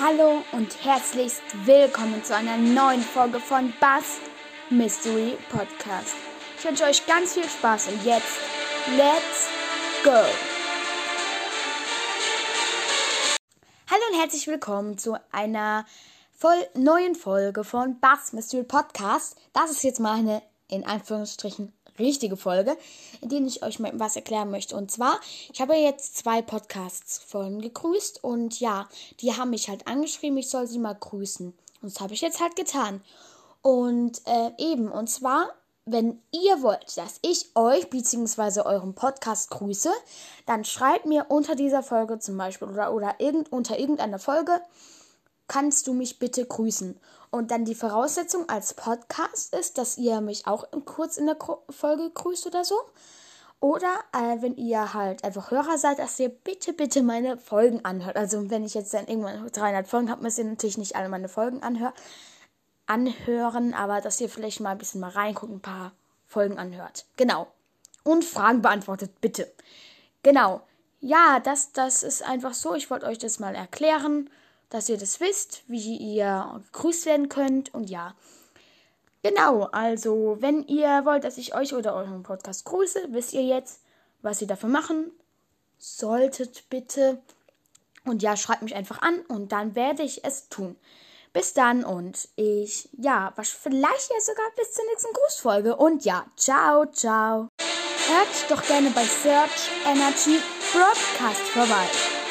Hallo und herzlichst willkommen zu einer neuen Folge von Bass Mystery Podcast. Ich wünsche euch ganz viel Spaß und jetzt let's go! Hallo und herzlich willkommen zu einer voll neuen Folge von Bass Mystery Podcast. Das ist jetzt mal eine in Anführungsstrichen richtige Folge, in der ich euch mal was erklären möchte. Und zwar, ich habe jetzt zwei Podcasts von gegrüßt und ja, die haben mich halt angeschrieben, ich soll sie mal grüßen. Und das habe ich jetzt halt getan. Und äh, eben, und zwar, wenn ihr wollt, dass ich euch bzw. euren Podcast grüße, dann schreibt mir unter dieser Folge zum Beispiel oder, oder irgend, unter irgendeiner Folge, kannst du mich bitte grüßen. Und dann die Voraussetzung als Podcast ist, dass ihr mich auch kurz in der Folge grüßt oder so. Oder äh, wenn ihr halt einfach Hörer seid, dass ihr bitte, bitte meine Folgen anhört. Also wenn ich jetzt dann irgendwann 300 Folgen habe, müsst ihr natürlich nicht alle meine Folgen anhör anhören, aber dass ihr vielleicht mal ein bisschen mal reinguckt, ein paar Folgen anhört. Genau. Und Fragen beantwortet, bitte. Genau. Ja, das, das ist einfach so. Ich wollte euch das mal erklären dass ihr das wisst, wie ihr gegrüßt werden könnt. Und ja, genau, also wenn ihr wollt, dass ich euch oder euren Podcast grüße, wisst ihr jetzt, was ihr dafür machen solltet, bitte. Und ja, schreibt mich einfach an und dann werde ich es tun. Bis dann und ich, ja, was vielleicht ja sogar bis zur nächsten Grußfolge. Und ja, ciao, ciao. Hört doch gerne bei Search Energy Broadcast vorbei.